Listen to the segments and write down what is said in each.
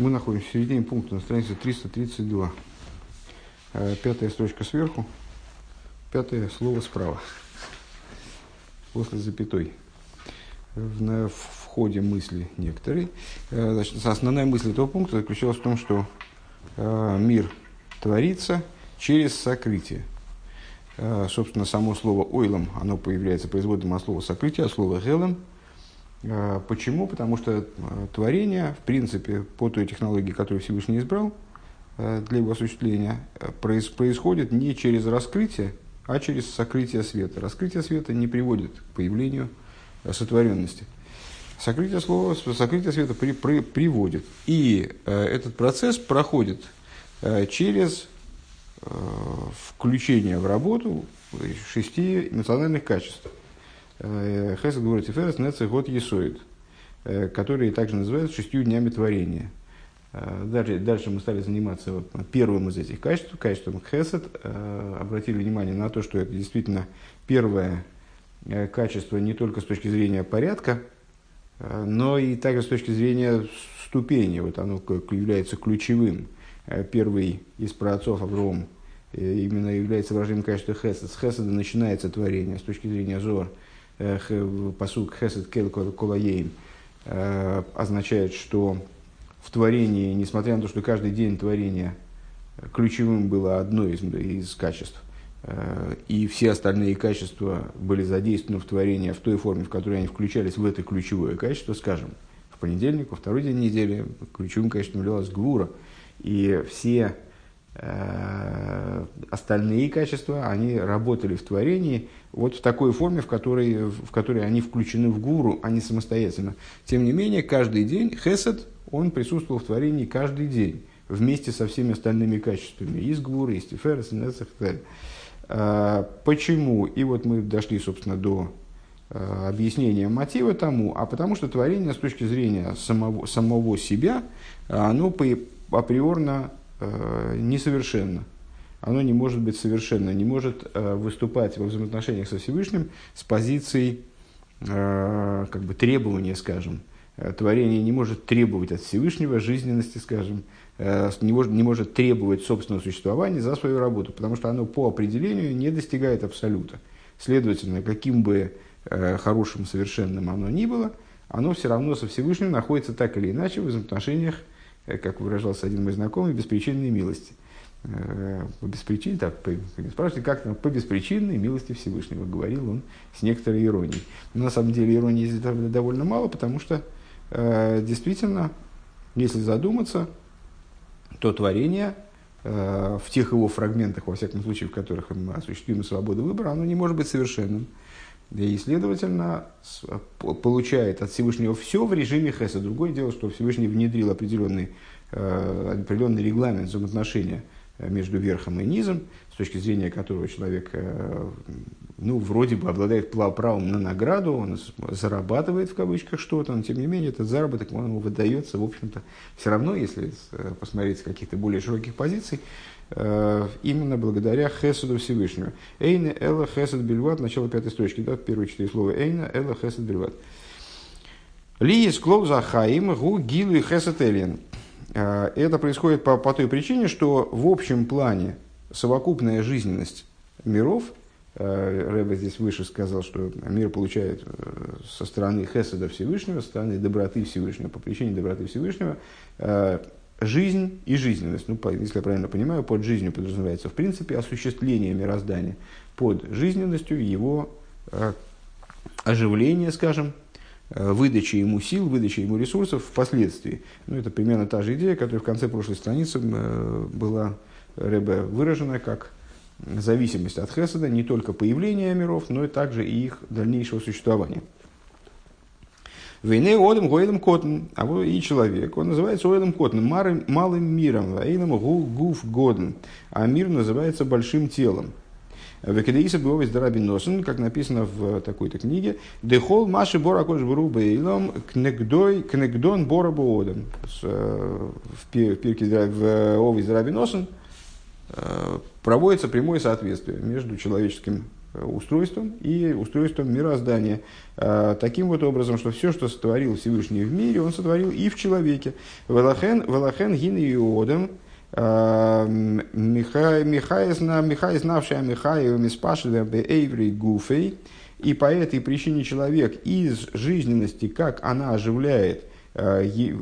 Мы находимся в середине пункта на странице 332. Э, пятая строчка сверху, пятое слово справа, после запятой. В, в ходе мысли некоторые. Э, значит, основная мысль этого пункта заключалась в том, что э, мир творится через сокрытие. Собственно, само слово «ойлом» оно появляется производным от слова «сокрытие», от слова «гелем», почему? Потому что а, творение, в принципе, по той технологии, которую Всевышний избрал а, для его осуществления, происходит не через раскрытие, а через сокрытие света. Раскрытие света не приводит к появлению сотворенности. Сокрытие слова, сокрытие света при, при, приводит. И этот процесс проходит через включение в работу шести эмоциональных качеств – Хесед говорит, Тиферес Нецех год Есоид, э, которые также называются шестью днями творения. Э, дальше, дальше мы стали заниматься первым из этих качеств, качеством Хесед. Обратили внимание на то, что это действительно первое качество не только с точки зрения порядка, но и также с точки зрения ступени. Вот оно является ключевым. Первый из праотцов Авром именно является выражением качества Хесед. С Хеседа начинается творение с точки зрения Зор – посук Хесед Кел Колаейм э, означает, что в творении, несмотря на то, что каждый день творения ключевым было одно из, из качеств, э, и все остальные качества были задействованы в творении в той форме, в которой они включались в это ключевое качество, скажем, в понедельник, во второй день недели ключевым качеством являлась гвура, и все Э, остальные качества, они работали в творении вот в такой форме, в которой, в которой они включены в гуру, а не самостоятельно. Тем не менее, каждый день Хесед, он присутствовал в творении каждый день, вместе со всеми остальными качествами, из гуры, из тиферес, и так. Э, почему? И вот мы дошли, собственно, до э, объяснения мотива тому, а потому что творение с точки зрения самого, самого себя, оно априорно э, несовершенно. Оно не может быть совершенно, не может э, выступать во взаимоотношениях со Всевышним с позицией э, как бы требования, скажем. Э, творение не может требовать от Всевышнего жизненности, скажем, э, не, может, не может требовать собственного существования за свою работу, потому что оно по определению не достигает абсолюта. Следовательно, каким бы э, хорошим, совершенным оно ни было, оно все равно со Всевышним находится так или иначе в взаимоотношениях Э, как выражался один мой знакомый, беспричинной милости. Э, по беспричине, так, по, спрашивайте, как там, по беспричинной милости Всевышнего, говорил он с некоторой иронией. Но на самом деле иронии здесь довольно мало, потому что э, действительно, если задуматься, то творение в тех его фрагментах, во всяком случае, в которых осуществима свобода выбора, оно не может быть совершенным. И, следовательно, получает от Всевышнего все в режиме Хеса. Другое дело, что Всевышний внедрил определенный, э, определенный регламент взаимоотношения э, между верхом и низом, с точки зрения которого человек, э, ну, вроде бы обладает правом на награду, он зарабатывает в кавычках что-то, но тем не менее этот заработок он ему выдается, в общем-то, все равно, если посмотреть с каких-то более широких позиций, Э, именно благодаря Хесуду Всевышнего. Эйна Эла Хесед Бельват, начало пятой строчки, да, первые четыре слова. Эйна Эла Хесед Бельват. Ли из Клоуза Хаим Гу Гилу и Хесед Элиен. Э, это происходит по, по той причине, что в общем плане совокупная жизненность миров, э, Рэбе здесь выше сказал, что мир получает со стороны Хеседа Всевышнего, со стороны доброты Всевышнего, по причине доброты Всевышнего, жизнь и жизненность. Ну, если я правильно понимаю, под жизнью подразумевается, в принципе, осуществление мироздания. Под жизненностью его э, оживление, скажем, э, выдача ему сил, выдача ему ресурсов впоследствии. Ну, это примерно та же идея, которая в конце прошлой страницы э, была Рэбе выражена как зависимость от Хеседа, не только появления миров, но и также и их дальнейшего существования. Вейне одам гойлем котн, а вот и человек, он называется ойлем котн, малым миром, вейном гуф годен, а мир называется большим телом. Векедеиса был из Дарабин как написано в такой-то книге, Дехол Маши Бора Кош Бейлом Кнегдой Кнегдон Бора Боодом. Э, в пирке в Овис Дарабин Носен э, проводится прямое соответствие между человеческим устройством и устройством мироздания. Таким вот образом, что все, что сотворил Всевышний в мире, он сотворил и в человеке. Велахен, велахен гин и одам, Михай, Михай, знавший о Михае, Миспашеля, Эйври, Гуфей, и по этой причине человек из жизненности, как она оживляет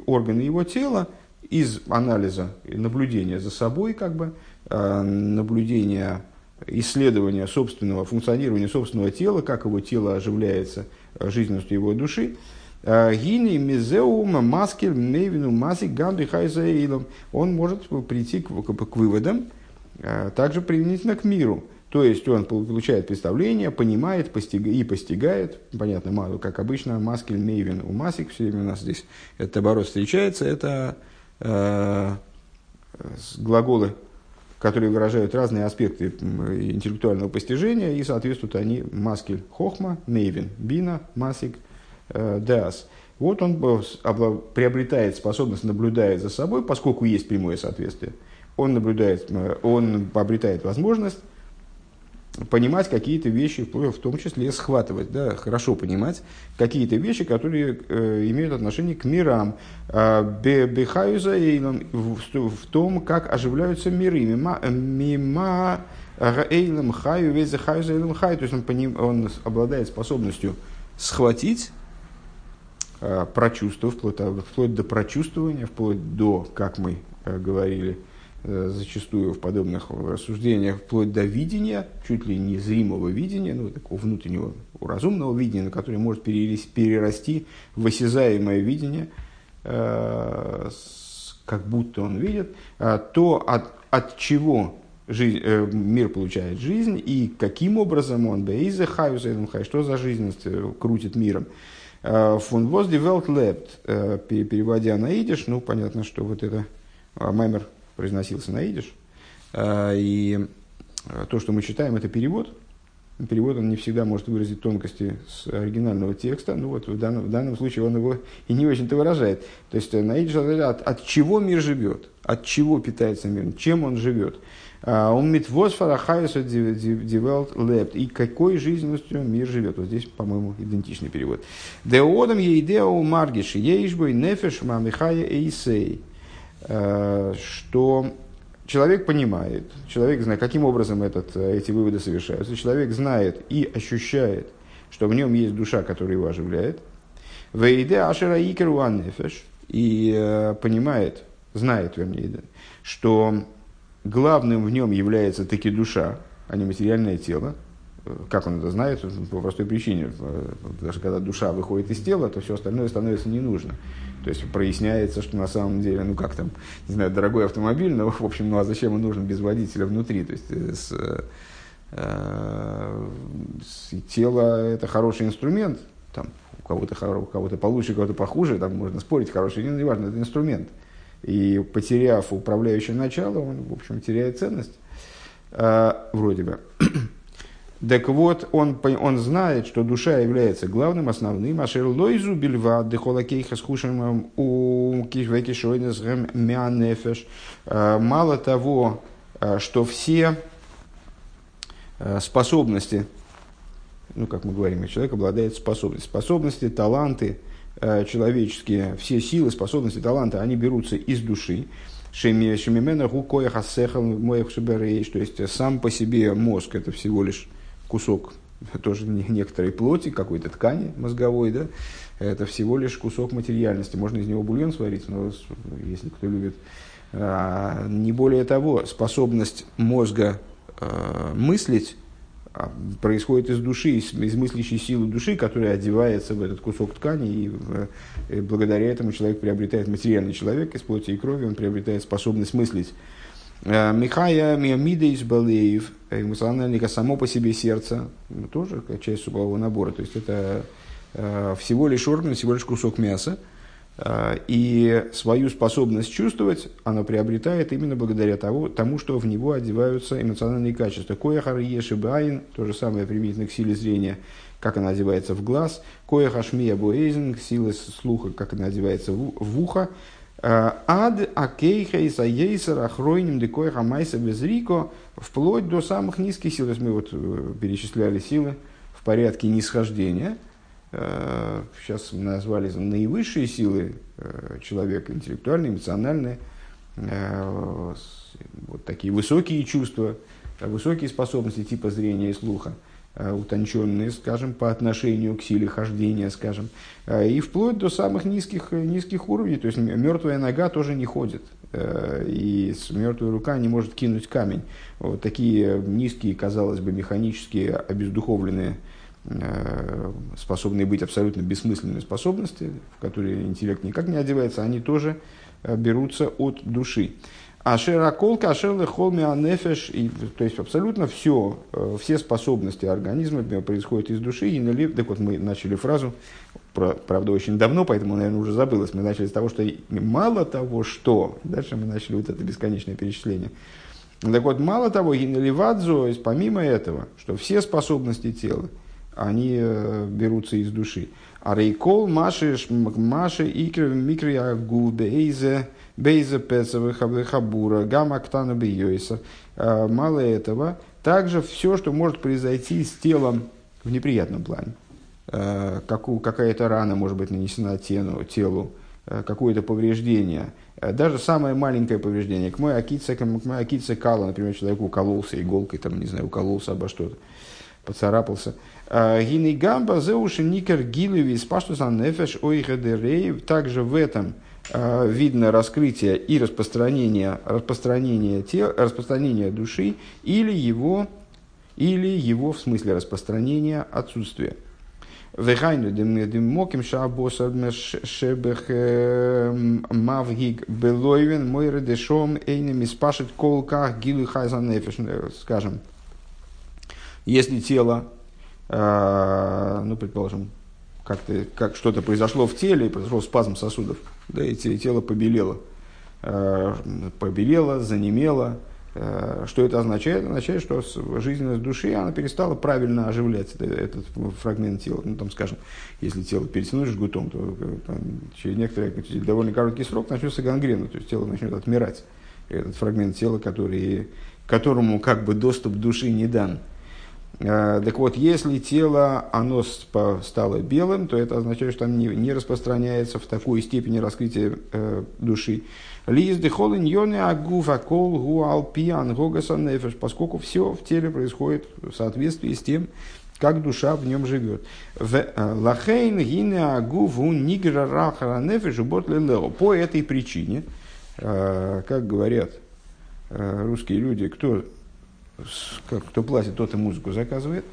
органы его тела, из анализа, наблюдения за собой, как бы, наблюдения исследования собственного функционирования собственного тела, как его тело оживляется жизненностью его души. Гини мизеума маскер мейвину масик ганду хайзаилом. Он может прийти к, к, к выводам, также применительно к миру. То есть он получает представление, понимает постиг, и постигает, понятно, как обычно, маскель мейвин у масик, все время у нас здесь этот оборот встречается, это э, глаголы которые выражают разные аспекты интеллектуального постижения, и соответствуют они маскель хохма, мейвин, бина, масик, э, дас. Вот он приобретает способность наблюдать за собой, поскольку есть прямое соответствие. Он наблюдает, он обретает возможность понимать какие-то вещи, в том числе схватывать, да, хорошо понимать какие-то вещи, которые э, имеют отношение к мирам. А, Бехаюза в, в том, как оживляются миры. Мима, мима эйлем хаю везе хаюза эйлем хай. То есть он, поним, он обладает способностью схватить, э, прочувствовать, вплоть, вплоть до прочувствования, вплоть до, как мы э, говорили, Э, зачастую в подобных рассуждениях вплоть до видения, чуть ли не зримого видения, ну, такого внутреннего разумного видения, которое может перерасти в осязаемое видение, э, как будто он видит, а то, от, от чего жизнь, э, мир получает жизнь и каким образом он, бейзе хай, что за жизненность крутит миром. Фон воз девелт лепт, переводя на идиш, ну, понятно, что вот это Маймер произносился на идиш. А, и а, то, что мы читаем, это перевод. Перевод он не всегда может выразить тонкости с оригинального текста. Ну вот в данном, в данном случае он его и не очень-то выражает. То есть на идиш от, от чего мир живет, от чего питается мир, чем он живет. А, он митвоз фарахайса девелт лепт. И какой жизненностью мир живет. Вот здесь, по-моему, идентичный перевод. Деодам ейдео маргиши ейшбой нефеш мамихая эйсей. Э, что человек понимает, человек знает, каким образом этот, э, эти выводы совершаются. Человек знает и ощущает, что в нем есть душа, которая его оживляет. Вейде ашера нефеш. И э, понимает, знает, вернее, что главным в нем является таки душа, а не материальное тело. Как он это знает? По простой причине. Даже когда душа выходит из тела, то все остальное становится не нужно. То есть проясняется, что на самом деле, ну как там, не знаю, дорогой автомобиль, но в общем, ну а зачем он нужен без водителя внутри? То есть э, с, э, с, тело это хороший инструмент, там у кого-то у кого-то получше, у кого-то похуже, там можно спорить, хороший, не важно, это инструмент. И потеряв управляющее начало, он, в общем, теряет ценность, э, вроде бы. Так вот, он, он знает, что душа является главным, основным. Ашер лойзу бельва дехола кейха с хушем у кишвеки шойнес мянефеш. Э, мало того, э, что все э, способности, ну, как мы говорим, человек обладает способностью, способности, таланты человеческие, все силы, способности, таланты, они берутся из души. Шемимена гукоя хасехал моих шиберей, то есть сам по себе мозг это всего лишь кусок тоже некоторой плоти, какой-то ткани мозговой, да, это всего лишь кусок материальности. Можно из него бульон сварить, но если кто любит. А, не более того, способность мозга а, мыслить а, происходит из души, из, мыслящей силы души, которая одевается в этот кусок ткани, и, и благодаря этому человек приобретает материальный человек из плоти и крови, он приобретает способность мыслить. Михая Миамидейс Балеев, эмоциональника само по себе сердце, тоже как часть супового набора. То есть это э, всего лишь орган, всего лишь кусок мяса. Э, и свою способность чувствовать она приобретает именно благодаря того, тому, что в него одеваются эмоциональные качества. Кояхар Ешибайн, то же самое применительно к силе зрения, как она одевается в глаз. Кояхашмия Буэйзен, сила слуха, как она одевается в ухо. Ад акейха и саейсер охройним декой хамайса безрико, вплоть до самых низких сил. То есть мы вот перечисляли силы в порядке нисхождения. Сейчас назвали наивысшие силы человека, интеллектуальные, эмоциональные, вот такие высокие чувства, высокие способности типа зрения и слуха – Э, утонченные, скажем, по отношению к силе хождения, скажем, э, и вплоть до самых низких, э, низких уровней. То есть мертвая нога тоже не ходит, и мертвая рука не может кинуть камень. Вот такие низкие, казалось бы, механические, обездуховленные, способные быть абсолютно бессмысленные способности, в которые интеллект никак не одевается, они тоже берутся от души. Ашер аколка, ашер лехолми анефеш, и, то есть абсолютно все, э, все способности организма происходят из души. И нали, так вот мы начали фразу, правда очень давно, поэтому, наверное, уже забылось. Мы начали с того, что мало того, что, дальше мы начали вот это бесконечное перечисление. Так вот, мало того, гинеливадзо, помимо этого, что все способности тела, они э, берутся из души. А рейкол маши, маши икры микро губейзе, Бейза Пецовых Хабура, Гамма Ктана Бейойса. Мало этого, также все, что может произойти с телом в неприятном плане. А, какая-то рана может быть нанесена тену, телу, а, какое-то повреждение, даже самое маленькое повреждение, к моей акице, к моей акице кала, например, человек укололся иголкой, там, не знаю, укололся обо что-то, поцарапался. Гины гамба зеуши никер гилевис паштусан нефеш ойхедерей. Также в этом Э, видно раскрытие и распространение, распространение, тел, распространение души или его, или его в смысле распространения отсутствия. Вехайну демоким шабоса шебех э, мавгиг белойвен мой редешом эйнами спашет колках гилы хайзанефеш. Э, скажем, если тело, ну, предположим, как-то, как что-то произошло в теле, произошел спазм сосудов – да, и тело побелело. Э, побелело, занемело. Э, что это означает? Означает, что жизненность души она перестала правильно оживлять этот фрагмент тела. Ну, там, скажем, если тело перетянуть жгутом, то э, там, через некоторый довольно короткий срок начнется гангрена, то есть тело начнет отмирать. Этот фрагмент тела, который, которому как бы доступ души не дан. Э, так вот, если тело, оно стало белым, то это означает, что оно не, не распространяется в такой степени раскрытия э, души. Лиз дехолин йоне агуф акол гу алпиан гогасан нефеш, поскольку все в теле происходит в соответствии с тем, как душа в нем живет. Э, лахейн гине агуф у нигра рахара нефеш По этой причине, э, как говорят русские люди, кто кто платит, тот и музыку заказывает.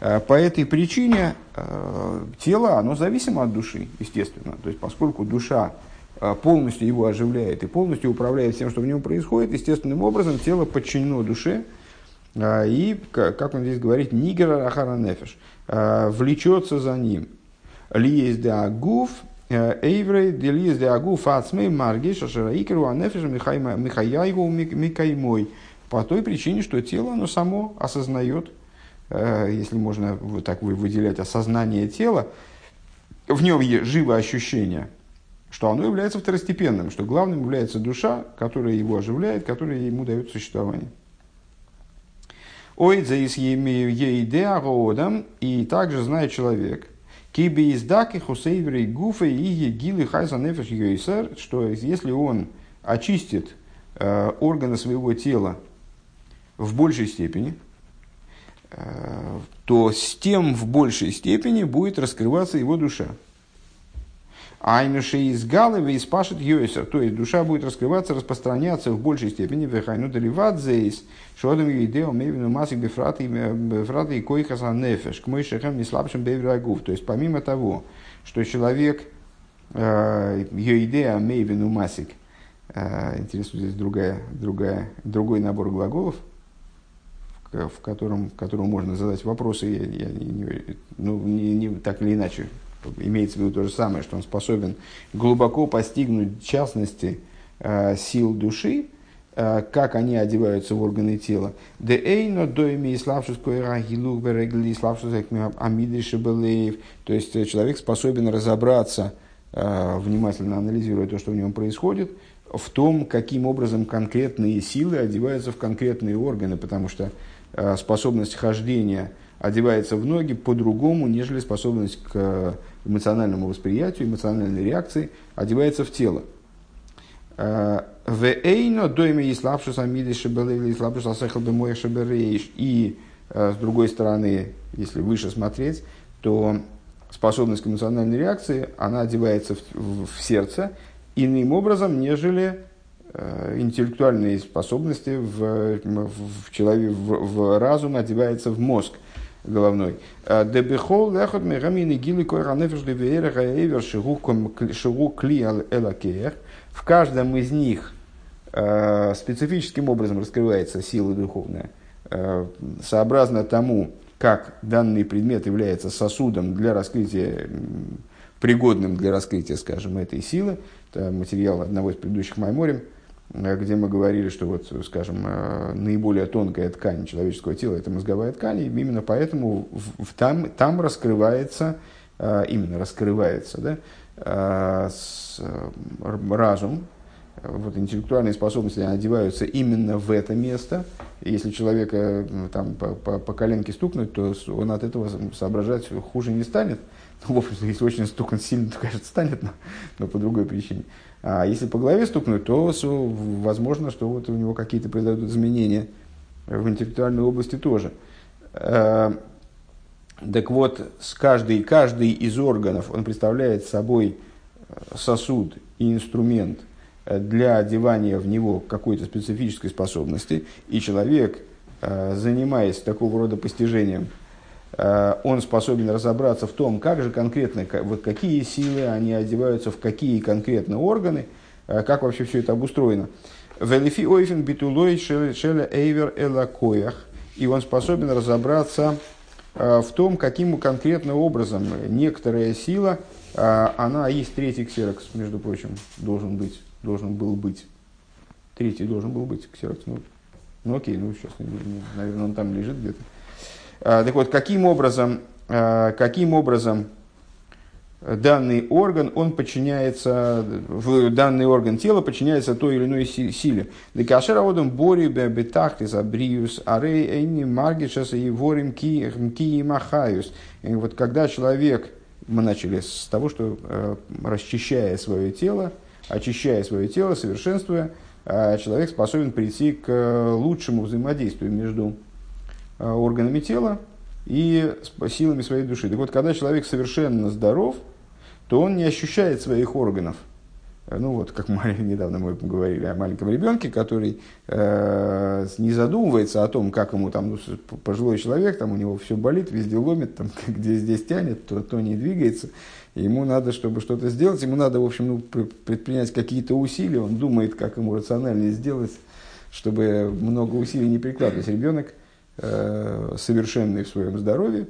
А, по этой причине а, тело, оно зависимо от души, естественно. То есть, поскольку душа а, полностью его оживляет и полностью управляет всем, что в нем происходит, естественным образом тело подчинено душе, и, как он здесь говорит, нигера ахара нефеш, влечется за ним. Лиез де агуф, эйврей, де лиез де агуф, ацмей, маргиш, ашараикеру, анефеш, михаяйгу, микаймой. По той причине, что тело, оно само осознает, э, если можно вот так выделять осознание тела, в нем живо ощущение, что оно является второстепенным, что главным является душа, которая его оживляет, которая ему дает существование. Ой, и также знает человек, киби издаки хусейвери гуфа и егилы хайза нефеш что если он очистит э, органы своего тела в большей степени, э, то с тем в большей степени будет раскрываться его душа. Айнуши из Галовы и спашет Йойсер. То есть душа будет раскрываться, распространяться в большей степени. Вехайну деливадзейс. Шодом идео мейвину масик бефраты и койхаса нефеш. К мойшехем не слабшим беврагув. То есть помимо того, что человек э, ее идея мейвину масик. Э, интересно, здесь другая, другая, другой набор глаголов – в котором, которому можно задать вопросы, я, я, не, ну, не, не, так или иначе, имеется в виду то же самое, что он способен глубоко постигнуть частности э, сил души, э, как они одеваются в органы тела. То есть человек способен разобраться внимательно анализируя то, что в нем происходит, в том, каким образом конкретные силы одеваются в конкретные органы, потому что способность хождения одевается в ноги по-другому, нежели способность к эмоциональному восприятию, эмоциональной реакции одевается в тело. В эйно дойме и слабшус амиды шебелели, слабшус асехал бемоя шеберейш. И, э, с другой стороны, если выше смотреть, то способность к эмоциональной реакции, она одевается в, в сердце иным образом, нежели э, интеллектуальные способности в, в, человек, в, в разум одевается в мозг головной. Э, Дебихол лехот мегамины гили койранефеш левеера эвер шигу кли элакеер. В каждом из них Э, специфическим образом раскрывается сила духовная, э, сообразно тому, как данный предмет является сосудом для раскрытия, пригодным для раскрытия, скажем, этой силы. Это материал одного из предыдущих Майморем, э, где мы говорили, что, вот, скажем, наиболее тонкая ткань человеческого тела – это мозговая ткань, и именно поэтому в, там, там раскрывается, именно раскрывается да, разум, вот, интеллектуальные способности одеваются именно в это место. Если человека там, по, по, по коленке стукнуть, то он от этого соображать хуже не станет. Ну, в общем, если очень стукнуть сильно, то, конечно, станет, но, но по другой причине. А если по голове стукнуть, то возможно, что вот у него какие-то произойдут изменения в интеллектуальной области тоже. Э, так вот, с каждый, каждый из органов, он представляет собой сосуд и инструмент – для одевания в него какой-то специфической способности, и человек, э, занимаясь такого рода постижением, э, он способен разобраться в том, как же конкретно, вот какие силы они одеваются в какие конкретно органы, э, как вообще все это обустроено. Велифи ойфен битулой шеля эйвер элакоях. И он способен разобраться в том, каким конкретно образом некоторая сила, она есть третий ксерокс, между прочим, должен быть должен был быть. Третий должен был быть ксерокс. Ну, ну окей, ну сейчас, наверное, он там лежит где-то. А, так вот, каким образом, а, каким образом данный орган, он подчиняется, в данный орган тела подчиняется той или иной силе. Декашера водом бори бетахтис абриус арей эйни маргишас и ворим ки и махаюс. Вот когда человек, мы начали с того, что э, расчищая свое тело, очищая свое тело, совершенствуя, а человек способен прийти к э, лучшему взаимодействию между органами тела и силами своей души. Так вот, когда человек совершенно здоров, то он не ощущает своих органов – Э, ну вот, как мы недавно мы говорили о маленьком ребенке, который э, не задумывается о том, как ему там, ну, пожилой человек, там у него все болит, везде ломит, там, где здесь тянет, то, то не двигается. Ему надо, чтобы что-то сделать, ему надо, в общем, ну, предпринять какие-то усилия, он думает, как ему рациональнее сделать, чтобы много усилий не прикладывать. Ребенок, э, совершенный в своем здоровье,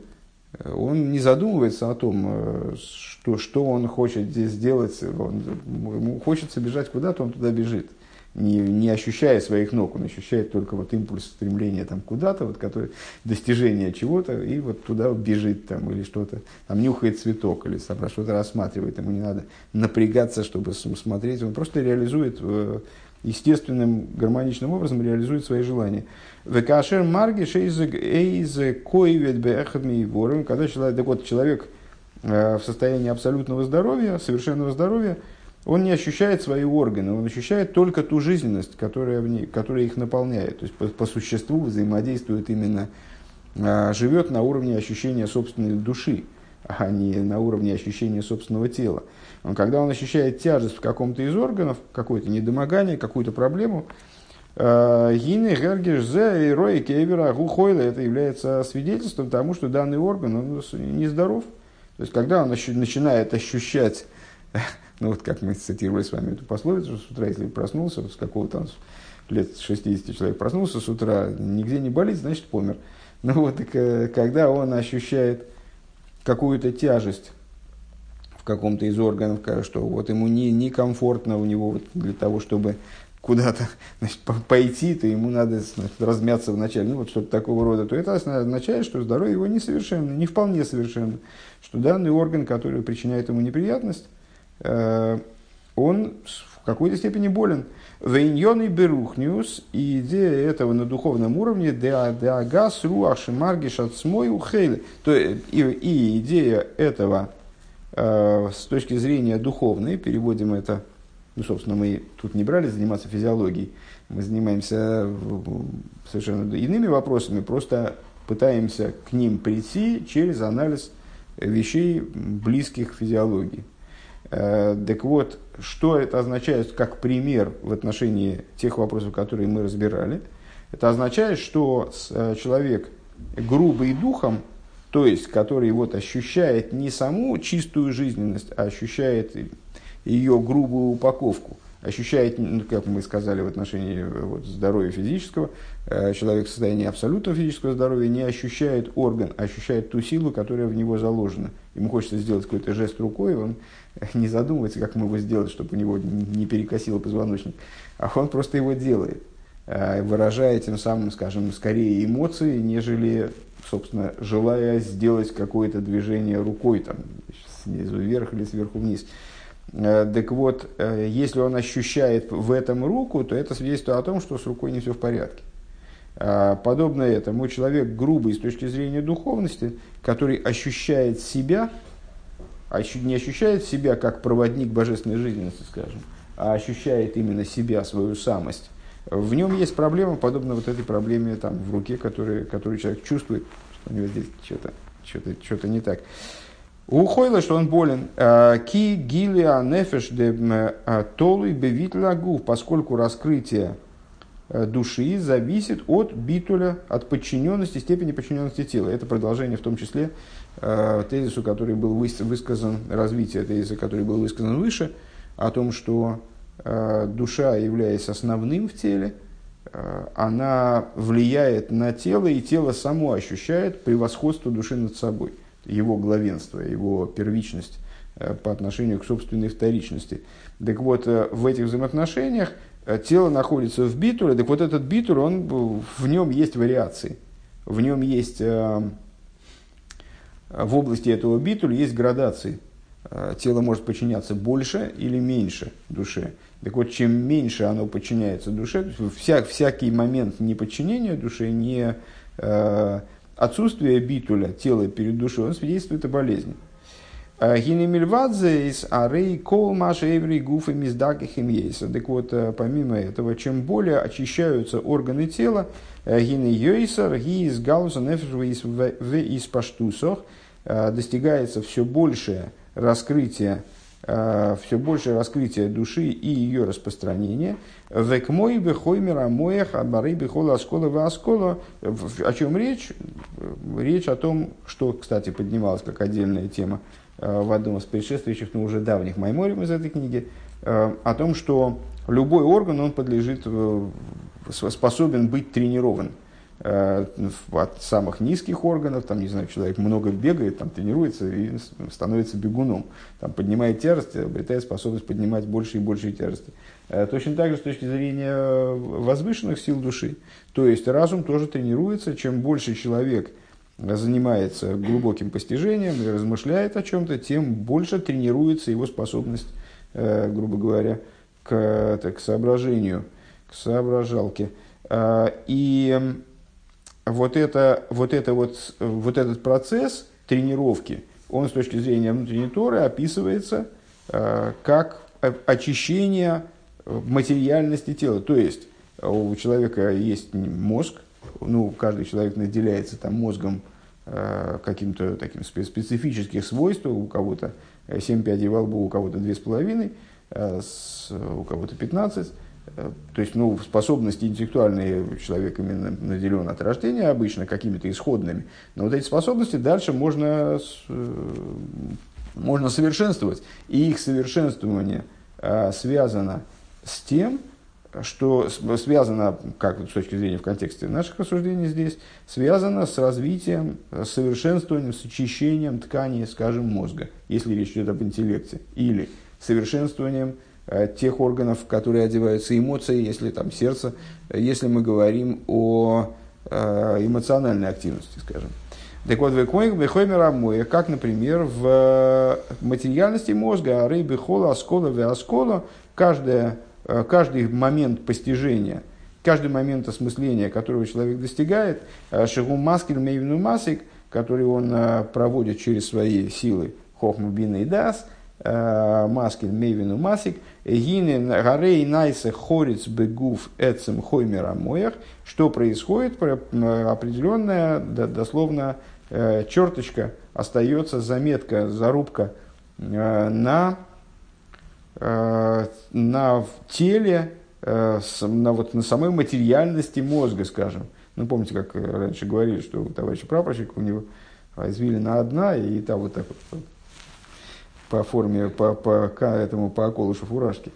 он не задумывается о том, э, что, что он хочет здесь сделать. Он, ему хочется бежать куда-то, он туда бежит. Не, не ощущая своих ног, он ощущает только вот импульс стремления там куда-то, вот, который, достижение чего-то, и вот туда бежит там, или что-то, там нюхает цветок, или что-то рассматривает, ему не надо напрягаться, чтобы смотреть, он просто реализует э, естественным, гармоничным образом реализует свои желания. Векашер маргиш эйз коивет когда человек, так вот, человек э, в состоянии абсолютного здоровья, совершенного здоровья, он не ощущает свои органы, он ощущает только ту жизненность, которая, в ней, которая их наполняет. То есть по, по существу взаимодействует именно, э, живет на уровне ощущения собственной души, а не на уровне ощущения собственного тела. Он, когда он ощущает тяжесть в каком-то из органов, какое-то недомогание, какую-то проблему, Гины, Гергиш, Зе, Рой, Кевера, Гухойла, это является свидетельством тому, что данный орган он нездоров. То есть, когда он начинает ощущать, ну вот как мы цитировали с вами эту пословицу, с утра, если проснулся, с какого-то лет 60 человек проснулся с утра, нигде не болит, значит помер. Ну вот, э, когда он ощущает какую-то тяжесть в каком-то из органов, что вот ему не, некомфортно у него вот для того, чтобы куда-то значит, пойти, то ему надо значит, размяться вначале, ну вот что-то такого рода, то это означает, что здоровье его несовершенно, не вполне совершенно, что данный орган, который причиняет ему неприятность, он в какой-то степени болен. Вейньоный берухниус, и идея этого на духовном уровне, деагас руаши маргиш от смой ухейли. То и, и идея этого э, с точки зрения духовной, переводим это, ну, собственно, мы тут не брали заниматься физиологией, мы занимаемся совершенно иными вопросами, просто пытаемся к ним прийти через анализ вещей, близких к физиологии. Э, так вот, что это означает как пример в отношении тех вопросов, которые мы разбирали? Это означает, что э, человек грубый духом, то есть который вот ощущает не саму чистую жизненность, а ощущает ее грубую упаковку – ощущает, ну, как мы сказали в отношении э, вот, здоровья физического, человек в состоянии абсолютного физического здоровья не ощущает орган, а ощущает ту силу, которая в него заложена. Ему хочется сделать какой-то жест рукой, он не задумывается, как ему его сделать, чтобы у него не перекосило позвоночник, а он просто его делает, э, выражая тем самым, скажем, скорее эмоции, нежели, собственно, желая сделать какое-то движение рукой, там, снизу вверх или сверху вниз. Э, так вот, э, если он ощущает в этом руку, то это свидетельствует о том, что с рукой не все в порядке. Э, подобно этому человек грубый с точки зрения духовности, который ощущает себя, не ощущает себя как проводник божественной жизненности, скажем, а ощущает именно себя, свою самость, в нем есть проблема, подобно вот этой проблеме там, в руке, который, который человек чувствует, что у него здесь что-то что что не так. Ухойла, что он болен. «Э, ки гилия нефеш де э, толуй бевит лагув, поскольку раскрытие души зависит от битуля, от подчиненности, степени подчиненности тела. Это продолжение в том числе тезису, который был высказан, развитие тезиса, который был высказан выше, о том, что душа, являясь основным в теле, она влияет на тело, и тело само ощущает превосходство души над собой – его главенство, его первичность э, по отношению к собственной вторичности. Так вот, э, в этих взаимоотношениях э, тело находится в битуле, так вот этот битуль, он, в нем есть вариации, в нем есть, в области этого битуля есть градации. Тело может подчиняться больше или меньше душе. Так вот, чем меньше оно подчиняется душе, вся, всякий момент неподчинения душе, не отсутствие битуля тела перед душой, он свидетельствует о болезни. А, Гинемильвадзе из арей кол маша эври миздакихим ейса. Так вот, э, помимо этого, чем более очищаются органы тела, э, гине из галуса нефеш в из паштусох, э, достигается все большее раскрытие Э, все большее раскрытие души и ее распространение. Век мой бехоймера моях абары бехола аскола в аскола. О чем речь? Речь о том, что, кстати, поднималась как отдельная тема э, в одном из предшествующих, но уже давних майморим из этой книги, э, о том, что любой орган, он подлежит, способен быть тренирован. Э, от самых низких органов, там, не знаю, человек много бегает, там, тренируется и становится бегуном, там, поднимает тяжести, обретает способность поднимать больше и больше тяжести. Э, точно так же с точки зрения возвышенных сил души. То есть разум тоже тренируется, чем больше человек занимается глубоким постижением и размышляет о чем-то, тем больше тренируется его способность, э, грубо говоря, к, к соображению, к соображалке. И вот, это, вот, это вот, вот этот процесс тренировки, он с точки зрения внутренней Торы описывается э, как очищение материальности тела. То есть у человека есть мозг, ну, каждый человек наделяется там мозгом э, каким-то таким специфических свойств, у кого-то 7 пядей во лбу, у кого-то 2,5, э, у кого-то 15. Э, то есть, ну, способности интеллектуальные человек именно наделен от рождения обычно какими-то исходными. Но вот эти способности дальше можно, э, можно совершенствовать. И их совершенствование э, связано с тем, что связано, как с точки зрения в контексте наших рассуждений здесь, связано с развитием, с совершенствованием, с очищением тканей, скажем, мозга, если речь идет об интеллекте, или совершенствованием Э, тех органов, которые одеваются эмоции, если там сердце, если мы говорим о э, эмоциональной активности, скажем. Так вот, Вехоймер как, например, в материальности мозга, рыбы хола, оскола, оскола, каждая, каждый момент постижения, каждый момент осмысления, которого человек достигает, шигу маскель мейвину масик, который он проводит через свои силы, хохму бина и дас, маскель мейвину масик, гинен гарей найсе хориц бегув эцем хоймера моях, что происходит, определенная, дословно, Э, черточка остается, заметка, зарубка э, на, э, на теле, на, вот, на самой материальности мозга, скажем. Ну, помните, как раньше говорили, что у товарища прапорщика у него извилина одна, и там вот так вот по форме, по, по, по этому, по околышу фуражки.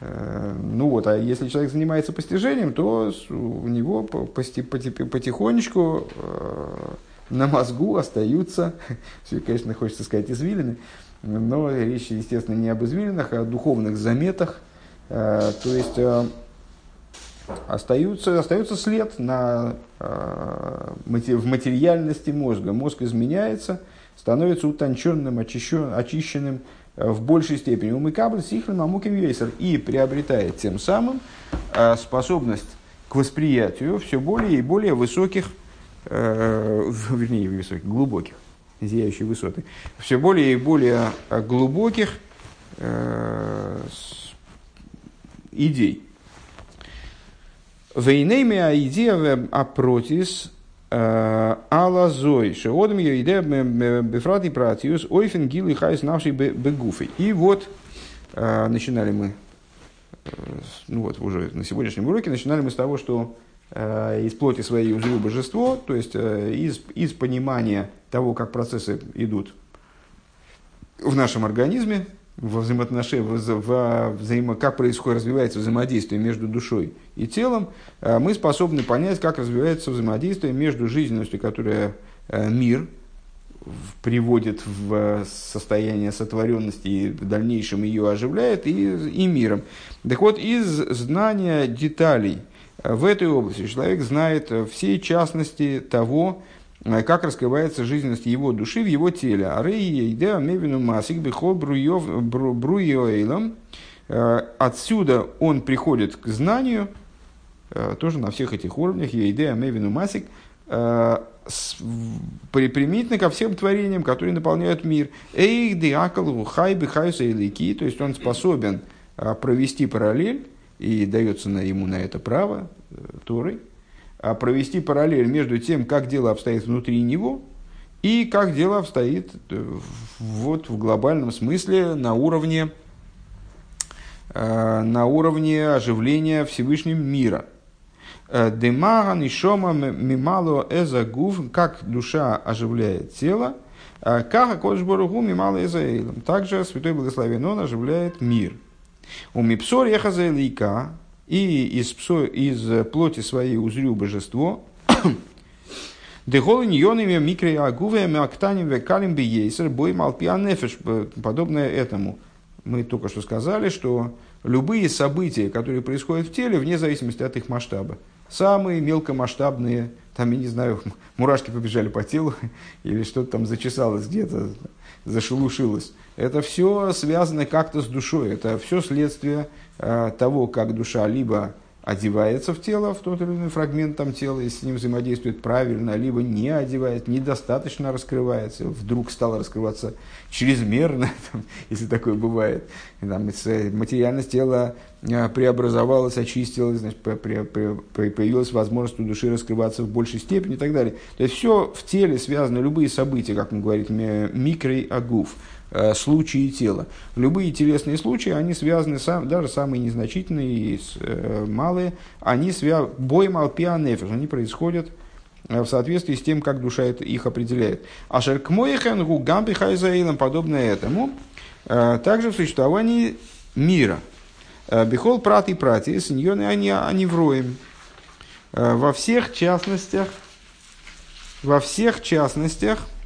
Ну вот, а если человек занимается постижением, то у него потихонечку на мозгу остаются, все, конечно, хочется сказать извилины, но речь, естественно, не об извилинах, а о духовных заметах. Э, то есть э, остаются, остается след на, э, в материальности мозга. Мозг изменяется, становится утонченным, очищен, очищенным в большей степени. Умыкабль сихлем амуким вейсер и приобретает тем самым способность к восприятию все более и более высоких вернее, высоких, глубоких, зияющие высоты, все более и более э, глубоких э, идей. Вейнейми а идея апротис э, алазой, шеодом ее идея бефрати пратиус, ойфен гил и хайс навший бегуфы. И вот начинали мы, ну вот уже на сегодняшнем уроке, начинали мы с того, что из плоти своей узрю божество, то есть э, из, из понимания того, как процессы идут в нашем организме, во взаимоотношении, в, в взаимо, как происходит, развивается взаимодействие между душой и телом, э, мы способны понять, как развивается взаимодействие между жизненностью, которая мир приводит в состояние сотворенности и в дальнейшем ее оживляет, и, и миром. Так вот, из знания деталей – в этой области. Человек знает все частности того, как раскрывается жизненность его души в его теле. Отсюда он приходит к знанию, тоже на всех этих уровнях, Ейдея Мевину Масик, применительно ко всем творениям, которые наполняют мир. Эйх диакал хай бихайса и то есть он способен провести параллель и дается на, ему на это право э, Торой, а провести параллель между тем, как дело обстоит внутри него, и как дело обстоит э, вот, в глобальном смысле на уровне, э, на уровне оживления Всевышним мира. Демага нишома мимало эзагув, как душа оживляет тело, как Кодшборгу мимало эзаэйлом. Также Святой Благословен Он оживляет мир – у мипсор ехазелика и из, псо, из плоти своей узрю божество. Дехолин йонами микре агуве актаним векалим биейсер бой малпианефеш. Подобное этому. Мы только что сказали, что любые события, которые происходят в теле, вне зависимости от их масштаба, самые мелкомасштабные, там, я не знаю, мурашки побежали по телу, или что-то там зачесалось где-то, зашелушилось, это все связано как-то с душой. Это все следствие э, того, как душа либо одевается в тело, в тот или иной фрагмент там тела, и с ним взаимодействует правильно, либо не одевает, недостаточно раскрывается, вдруг стало раскрываться чрезмерно, там, если такое бывает. И, там, материальность тела э, преобразовалась, очистилась, значит, появилась возможность у души раскрываться в большей степени и так далее. То есть все в теле связано, любые события, как он говорит, микрой агуф – Э, случаи тела. Любые телесные случаи, они связаны, сам, даже самые незначительные и э, малые, они связаны, бой малпианефиш, они происходят э, в соответствии с тем, как душа их определяет. А шеркмоихен гугампи хайзаилам, подобное этому, также в существовании мира. Бихол прати прати, синьоны они, они вроем. Во всех частностях, во всех частностях –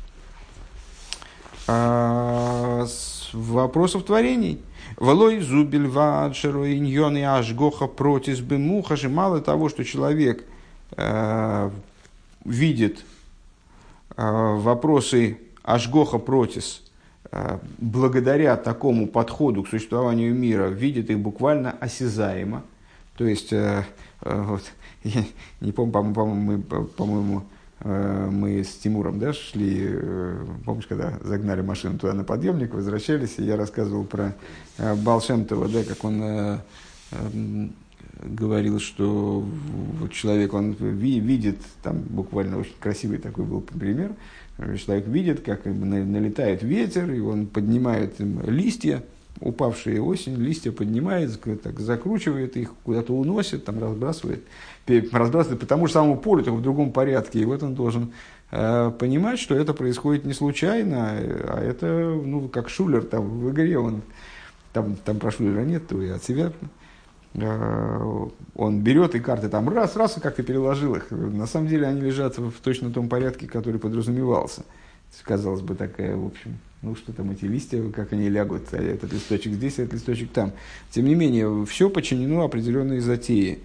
вопросов творений. Волой зубель вадшеру иньон и ашгоха протис бы мухаши. Мало того, что человек э, видит вопросы Ашгоха Протис благодаря такому подходу к существованию мира видит их буквально осязаемо. То есть, вот, я не помню, по-моему, по-моему, мы с Тимуром да, шли, помнишь, когда загнали машину туда на подъемник, возвращались, и я рассказывал про Балшемтова, да, как он говорил, что человек, он видит, там буквально очень красивый такой был пример, человек видит, как налетает ветер, и он поднимает листья, упавшие осень, листья поднимает, так, закручивает их, куда-то уносит, там разбрасывает, разбрасывает по тому же самому полю, только в другом порядке. И вот он должен э, понимать, что это происходит не случайно, а это, ну, как Шулер там в игре, он, там, там про Шулера нет, то и от себя Э, он берет и карты там раз, раз, и как-то переложил их. На самом деле они лежат в точно том порядке, который подразумевался. Казалось бы, такая, в общем, ну что там эти листья, как они лягут, а этот листочек здесь, а этот листочек там. Тем не менее, все подчинено определенной затее.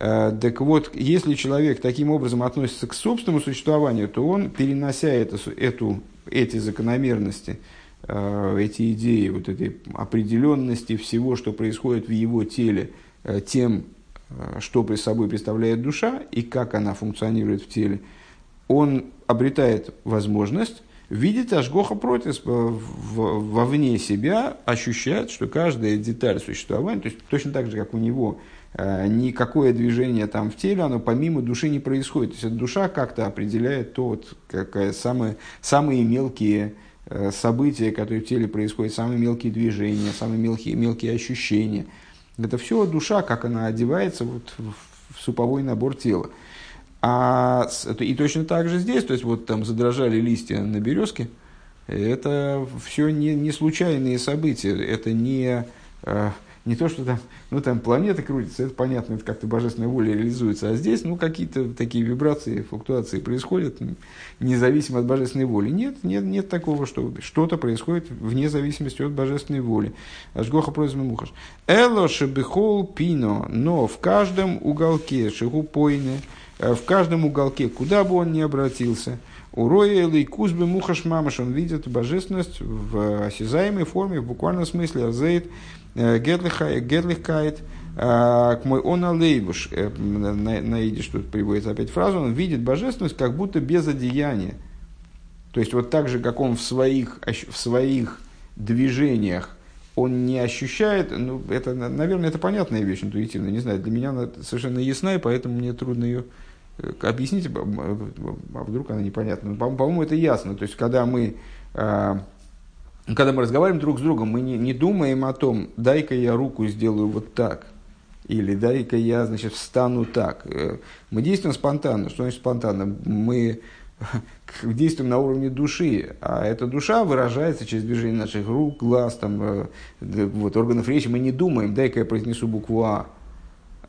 Э, так вот, если человек таким образом относится к собственному существованию, то он, перенося это, эту, эти закономерности, Э, эти идеи вот этой определенности всего, что происходит в его теле, э, тем, что при собой представляет душа и как она функционирует в теле, он обретает возможность видеть Ашгоха против вовне себя, ощущает, что каждая деталь существования, то есть точно так же, как у него никакое движение там в теле, оно помимо души не происходит. То есть душа как-то определяет то, вот, какая самые, самые мелкие Э, события, которые в теле происходят, самые мелкие движения, самые мелкие, мелкие ощущения. Это все душа, как она одевается вот в суповой набор тела. А, и точно так же здесь, то есть вот там задрожали листья на березке, это все не, не случайные события, это не э, не то, что там, ну, там планеты крутятся, это понятно, это как-то божественная воля реализуется, а здесь, ну, какие-то такие вибрации, флуктуации происходят независимо от божественной воли. Нет, нет, нет такого, что что-то происходит вне зависимости от божественной воли. Ашгоха просим мухаш. Эло шебихол пино, но в каждом уголке шигупойны, э, в каждом уголке, куда бы он ни обратился, у Роя или Кузбы Мухаш Мамаш, он видит божественность в осязаемой форме, в буквальном смысле, азейт, Гетлихкайт, к мой он алейбуш, э, на идиш тут приводится опять фразу, он видит божественность как будто без одеяния. То есть вот так же, как он в своих, в своих движениях он не ощущает, ну, это, наверное, это понятная вещь интуитивно, не знаю, для меня она совершенно ясна, и поэтому мне трудно ее объяснить, а вдруг она непонятна. По-моему, это ясно. То есть, когда мы а, когда мы разговариваем друг с другом, мы не, не думаем о том, дай-ка я руку сделаю вот так, или дай-ка я, значит, встану так. Э, мы действуем спонтанно. Что значит спонтанно? Мы действуем на уровне души, а эта душа выражается через движение наших рук, глаз, там, э, вот, органов речи. Мы не думаем, дай-ка я произнесу букву А.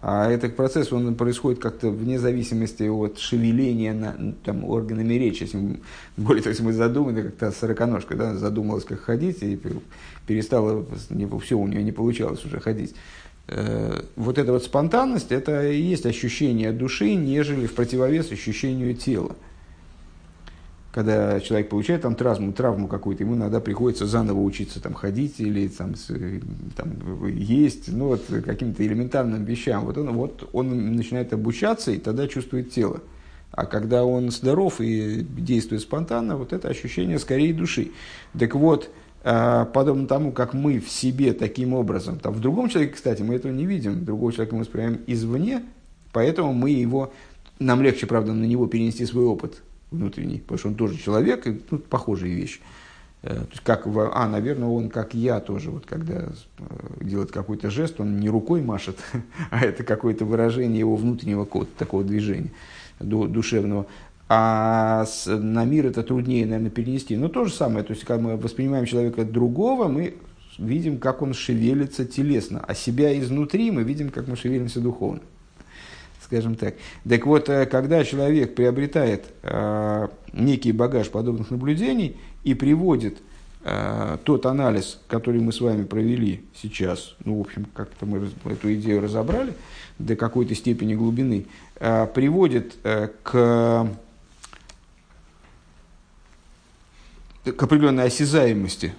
А этот процесс он происходит как-то вне зависимости от шевеления на, там, органами речи. Если мы, более того, если мы задуманы, как-то сороконожка да, задумалась, как ходить, и перестала, не, все у нее не получалось уже ходить. Э, вот эта вот спонтанность, это и есть ощущение души, нежели в противовес ощущению тела когда человек получает там травму, травму какую-то, ему иногда приходится заново учиться там, ходить или там, там, есть, ну вот каким-то элементарным вещам. Вот он, вот он начинает обучаться и тогда чувствует тело. А когда он здоров и действует спонтанно, вот это ощущение скорее души. Так вот, а, подобно тому, как мы в себе таким образом, там, в другом человеке, кстати, мы этого не видим, другого человека мы воспринимаем извне, поэтому мы его, нам легче, правда, на него перенести свой опыт, внутренний, потому что он тоже человек, и тут похожие вещи. Э, то есть, как, а, наверное, он, как я тоже, вот когда э, делает какой-то жест, он не рукой машет, а это какое-то выражение его внутреннего кода, такого движения душевного. А с, на мир это труднее, наверное, перенести. Но то же самое, то есть, когда мы воспринимаем человека другого, мы видим, как он шевелится телесно, а себя изнутри мы видим, как мы шевелимся духовно скажем так. Так вот, э, когда человек приобретает э, некий багаж подобных наблюдений и приводит э, тот анализ, который мы с вами провели сейчас, ну, в общем, как-то мы эту идею разобрали до какой-то степени глубины, приводит к к определенной осязаемости,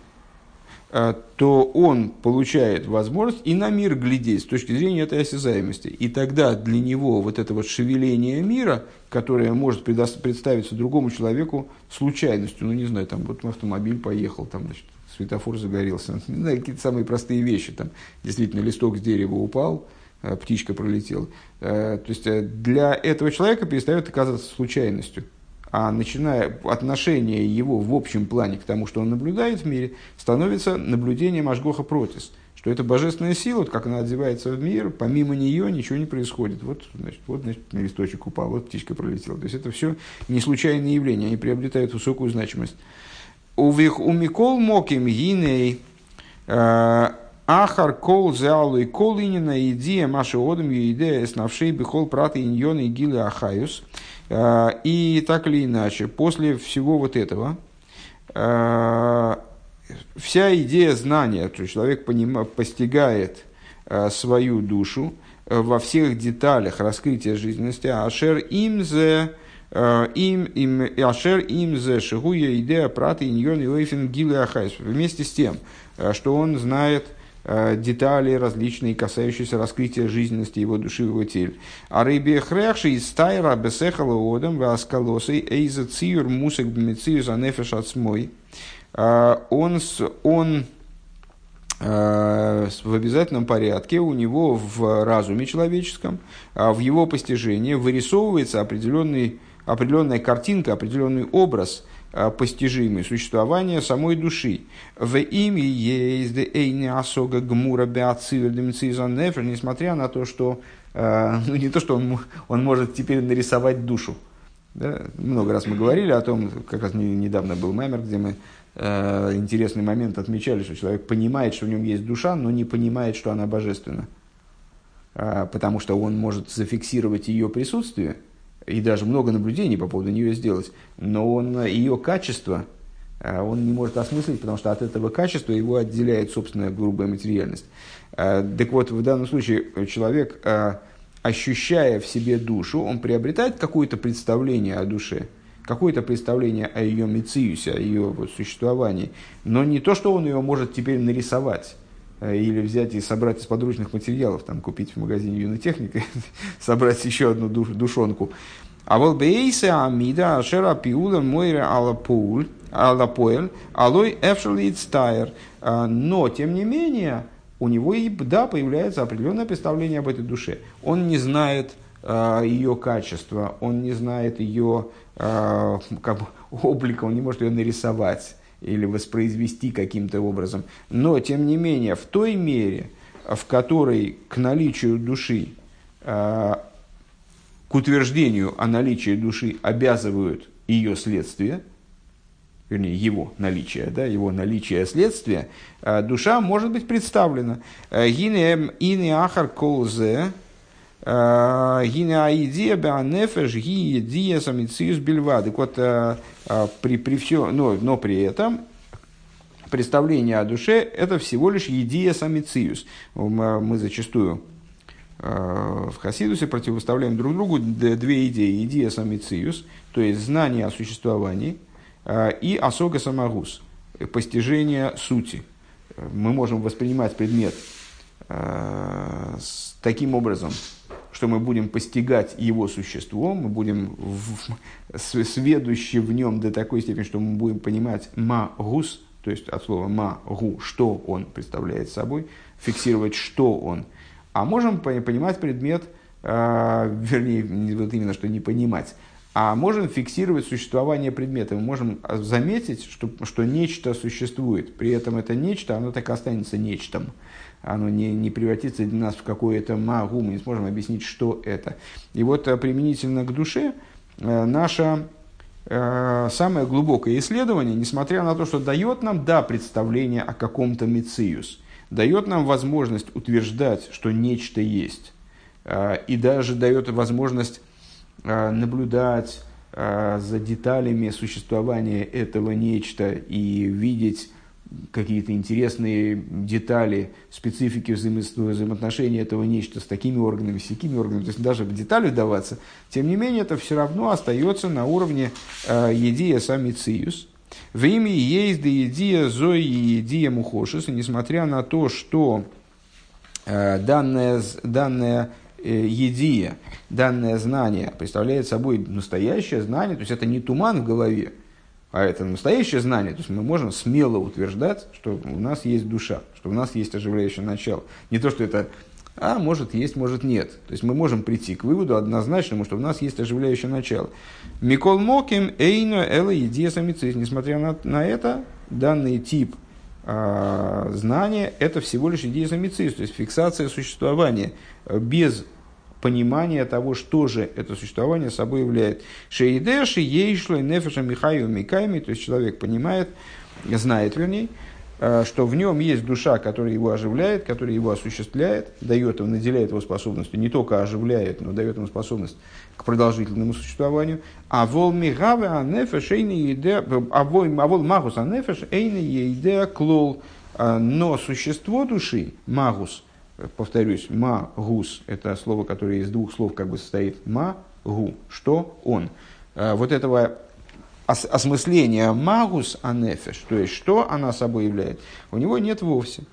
то он получает возможность и на мир глядеть с точки зрения этой осязаемости. И тогда для него вот это вот шевеление мира, которое может представиться другому человеку случайностью, ну не знаю, там вот автомобиль поехал, там, значит, светофор загорелся, не знаю, какие-то самые простые вещи, там действительно листок с дерева упал, э, птичка пролетела. Э, то есть для этого человека перестает оказываться случайностью а начиная отношение его в общем плане к тому, что он наблюдает в мире, становится наблюдением Ашгоха Протис, что это божественная сила, как она одевается в мир, помимо нее ничего не происходит. Вот, значит, вот значит, листочек упал, вот птичка пролетела. То есть это все не случайные явления, они приобретают высокую значимость. У Микол Моким Гиней э, Ахар кол зеалу и кол инина идея маши одам идея снавшей бихол праты иньон и гилы ахаюс – и так или иначе, после всего вот этого, э, вся идея знания, что человек поним, постигает э, свою душу во всех деталях раскрытия жизненности, ашер имзе им, им, ашер имзе шигуя идея праты иньон и лейфен ахайс. Вместе с тем, что он знает – детали различные, касающиеся раскрытия жизненности его души в его теле. А рыбе хряхши из стайра бесехала одам васкалосой эйза циюр мусек бмециюс анефеш ацмой. Э, он, он э, в обязательном порядке у него в разуме человеческом, в его постижении вырисовывается определенный, определенная картинка, определенный образ – Э, постижимое существование самой души. В имя есть эйни асога гмура нефер, несмотря на то, что э, ну, не то, что он, он может теперь нарисовать душу. Да? Много раз мы говорили о том, как раз недавно был мемер, где мы э, интересный момент отмечали, что человек понимает, что в нем есть душа, но не понимает, что она божественна. Потому что он может зафиксировать ее присутствие – и даже много наблюдений по поводу нее сделать, но он, ее качество э, он не может осмыслить, потому что от этого качества его отделяет собственная грубая материальность. Э, так вот, в данном случае человек, э, ощущая в себе душу, он приобретает какое-то представление о душе, какое-то представление о ее мециусе, о ее существовании, но не то, что он ее может теперь нарисовать или взять и собрать из подручных материалов, там, купить в магазине юной собрать еще одну душ, душонку. А вот бейсе амида ашера пиула мойре алапуль, алапоэль, алой эфшелит стайр. А, но, тем не менее, у него и да, появляется определенное представление об этой душе. Он не знает э, ее качества, он не знает ее э, как бы, облика, он не может ее нарисовать или воспроизвести каким-то образом. Но, тем не менее, в той мере, в которой к наличию души, э, к утверждению о наличии души обязывают ее следствия, вернее, его наличие, да, его наличие следствия, э, душа может быть представлена. Гине ахар колзе, Гине аидия беанефеш ги едия самициус бельва. Так вот, при, при все, но, но при этом представление о душе – это всего лишь едия самициус. Мы зачастую в Хасидусе противоставляем друг другу две идеи. Идея самициус, то есть знание о существовании, и осога самагус, постижение сути. Мы можем воспринимать предмет таким образом, что мы будем постигать его существо, мы будем в, сведущи в нем до такой степени, что мы будем понимать ма-гус, то есть от слова ма-гу, что он представляет собой, фиксировать, что он. А можем понимать предмет, э, вернее, вот именно, что не понимать, а можем фиксировать существование предмета. Мы можем заметить, что, что нечто существует. При этом это нечто, оно так и останется нечтом оно не, не превратится для нас в какое-то магу, мы не сможем объяснить, что это. И вот э, применительно к душе э, наше э, самое глубокое исследование, несмотря на то, что дает нам, да, представление о каком-то мециус, дает нам возможность утверждать, что нечто есть, и даже дает возможность наблюдать за деталями существования этого нечто и видеть какие-то интересные детали, специфики взаимо взаимоотношений этого нечто с такими органами, с такими органами, то есть даже в детали вдаваться, тем не менее это все равно остается на уровне э, едия самициус. В имя да едия зои едия мухошис, несмотря на то, что э, данное, данное э, едия, данное знание представляет собой настоящее знание, то есть это не туман в голове, а это настоящее знание, то есть мы можем смело утверждать, что у нас есть душа, что у нас есть оживляющее начало. Не то, что это а может есть, может нет. То есть мы можем прийти к выводу однозначному, что у нас есть оживляющее начало. Микол Моким, Эйно, Эла, Идия, Самицис. Несмотря на, на это, данный тип э, знания – это всего лишь идея самицис, то есть фиксация существования без понимания того, что же это существование собой является. Шейдеши, Ейшлой, Нефеша, Михаю, Микайми, то есть человек понимает, знает вернее, Э, что в нем есть душа, которая его оживляет, которая его осуществляет, дает ему, наделяет его способностью, не только оживляет, но дает ему способность к продолжительному существованию. А вол мигаве анефеш эйни еде, а вол магус анефеш эйни еде клол. Э, но существо души, магус, повторюсь, магус, это слово, которое из двух слов как бы состоит, магу, что он. Э, вот этого ос- осмысления магус анефеш, то есть что она собой является, у него нет вовсе.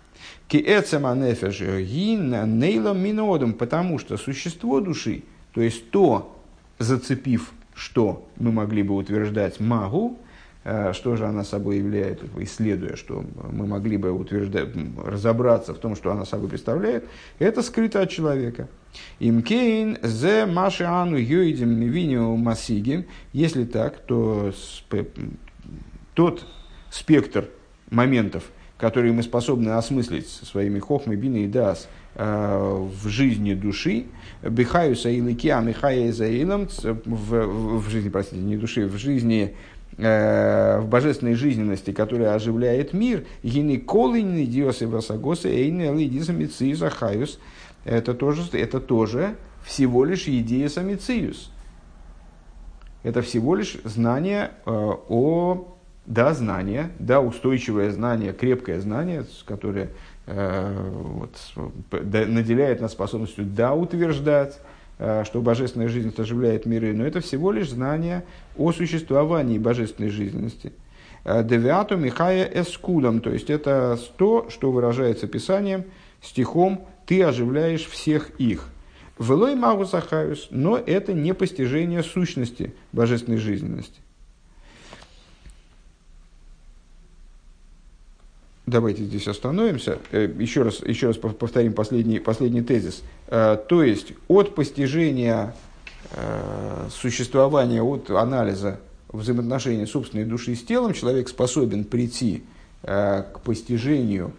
Киэцем анефеш гин нейлом минодом, потому что существо души, то есть то, зацепив что мы могли бы утверждать магу, что же она собой является, исследуя, что мы могли бы утверждать, разобраться в том, что она собой представляет, это скрыто от человека. Имкейн зе маши ану юидим мивинио масигим. Если так, то тот спектр моментов, которые мы способны осмыслить своими хохмой, биной и дас э, в жизни души, бихаю саиликиа михая заилам, в, в жизни, простите, не души, в жизни э, в божественной жизненности, которая оживляет мир, гины колыни диосы васагосы эйны лидиса мициюса хаюс, это тоже, это тоже всего лишь идея самициюс. Это всего лишь знание э, о... Да, знание, да, устойчивое знание, крепкое знание, которое э, вот, наделяет нас способностью да утверждать, э, что божественная жизненность оживляет миры, но это всего лишь знание о существовании божественной жизненности. Э, Девиату Михая Эскулам, то есть это то, что выражается Писанием, стихом ты оживляешь всех их. Велой магу сахаюс, но это не постижение сущности божественной жизненности. Давайте здесь остановимся. Э, еще раз, еще раз повторим последний, последний тезис. Э, то есть от постижения э, существования, от анализа взаимоотношений собственной души с телом человек способен прийти к постижению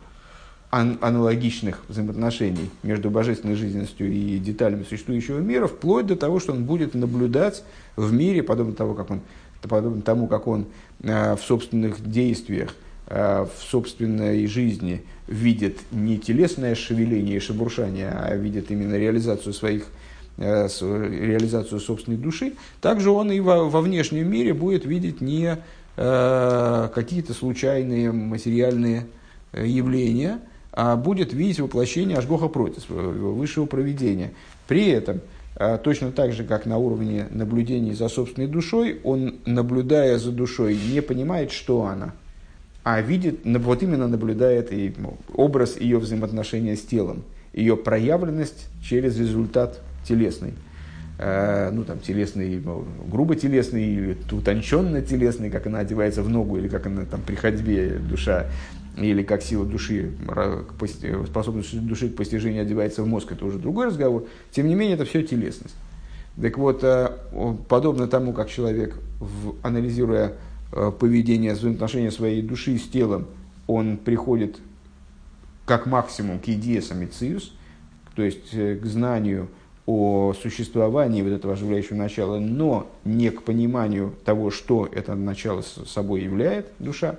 аналогичных взаимоотношений между божественной жизненностью и деталями существующего мира, вплоть до того, что он будет наблюдать в мире, подобно тому, как он, подобно тому, как он в собственных действиях, в собственной жизни видит не телесное шевеление и шебуршание, а видит именно реализацию своих э, реализацию собственной души, также он и во, во внешнем мире будет видеть не какие-то случайные материальные явления, а будет видеть воплощение Ашгоха против, высшего проведения. При этом, точно так же, как на уровне наблюдений за собственной душой, он, наблюдая за душой, не понимает, что она, а видит, вот именно наблюдает и ну, образ ее взаимоотношения с телом, ее проявленность через результат телесный. А, ну, там, телесный, ну, грубо телесный или утонченно телесный, как она одевается в ногу, или как она там при ходьбе душа или как сила души, способность души к постижению одевается в мозг, это уже другой разговор. Тем не менее, это все телесность. Так вот, э, подобно тому, как человек, анализируя э, поведение, взаимоотношения своей души с телом, он приходит как максимум к идее самициус, то есть э, к знанию о существовании вот этого оживляющего начала, но не к пониманию того, что это начало собой является душа,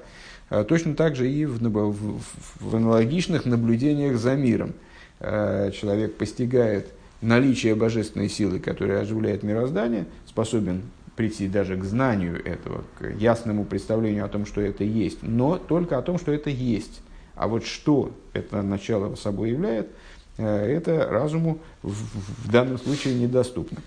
а точно так же и в, в, в аналогичных наблюдениях за миром. Э, человек постигает наличие божественной силы, которая оживляет мироздание, способен прийти даже к знанию этого, к ясному представлению о том, что это есть, но только о том, что это есть. А вот что это начало собой является, э, это разуму в данном случае недоступно.